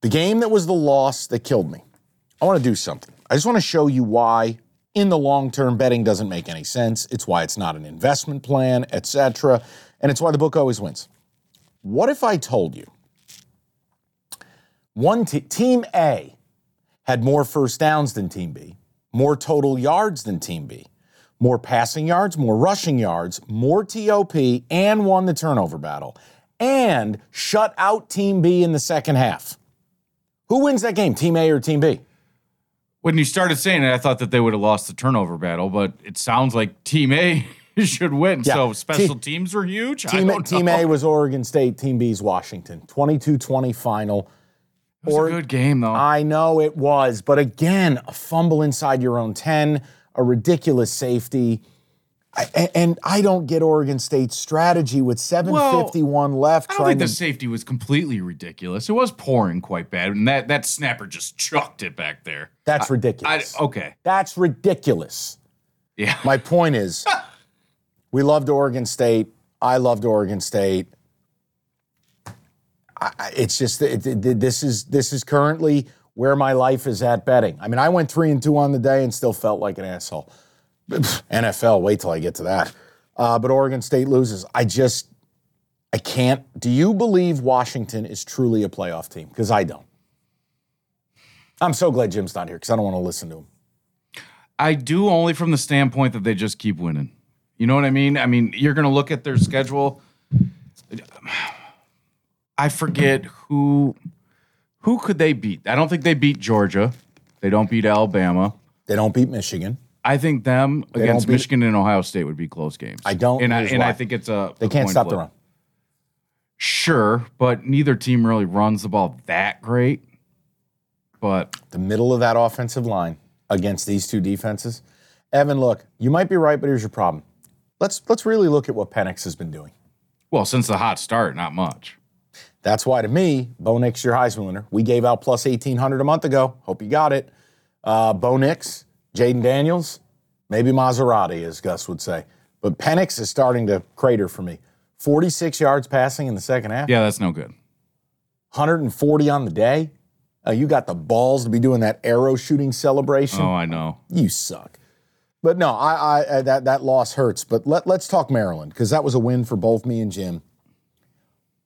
The game that was the loss that killed me. I want to do something. I just want to show you why in the long term betting doesn't make any sense. It's why it's not an investment plan, etc. And it's why the book always wins. What if I told you one team A had more first downs than team B, more total yards than team B, more passing yards, more rushing yards, more TOP, and won the turnover battle, and shut out team B in the second half? Who wins that game, Team A or Team B? When you started saying it, I thought that they would have lost the turnover battle, but it sounds like Team A should win. Yeah. So special Te- teams were huge. Team, team. A was Oregon State, Team B is Washington. 22 20 final. It was a good game though. I know it was, but again, a fumble inside your own 10, a ridiculous safety. I, and- I don't get Oregon State's strategy with 751 left. I don't think the to, safety was completely ridiculous. It was pouring quite bad, and that that snapper just chucked it back there. that's I, ridiculous. okay, That's ridiculous. yeah. My point is, we loved Oregon State. I loved Oregon State. I, I- it's just it, it- this is this is currently where my life is at betting. I mean, I went three and two on the day and still felt like an asshole. NFL, wait till I get to that. Uh, but Oregon State loses. I just I can't. Do you believe Washington is truly a playoff team? Because I don't. I'm so glad Jim's not here because I don't want to listen to him. I do only from the standpoint that they just keep winning. You know what I mean? I mean, you're going to look at their schedule. I forget who who could they beat. I don't think they beat Georgia. They don't beat Alabama. They don't beat Michigan. I think them against beat- Michigan and Ohio State would be close games. I don't, and I, here's and I think it's a They a can't coin stop the flip. run. Sure, but neither team really runs the ball that great. But the middle of that offensive line against these two defenses. Evan, look, you might be right, but here's your problem. Let's let's really look at what Penix has been doing. well, since the hot start, not much. That's why, to me, Bo Nix, your Heisman winner. We gave out plus eighteen hundred a month ago. Hope you got it. Uh, Bo Nix, Jayden Daniels, maybe Maserati, as Gus would say. But Penix is starting to crater for me. Forty-six yards passing in the second half. Yeah, that's no good. 140 on the day. Uh, you got the balls to be doing that arrow shooting celebration. Oh, I know. You suck. But no, I, I, I that that loss hurts. But let let's talk Maryland because that was a win for both me and Jim.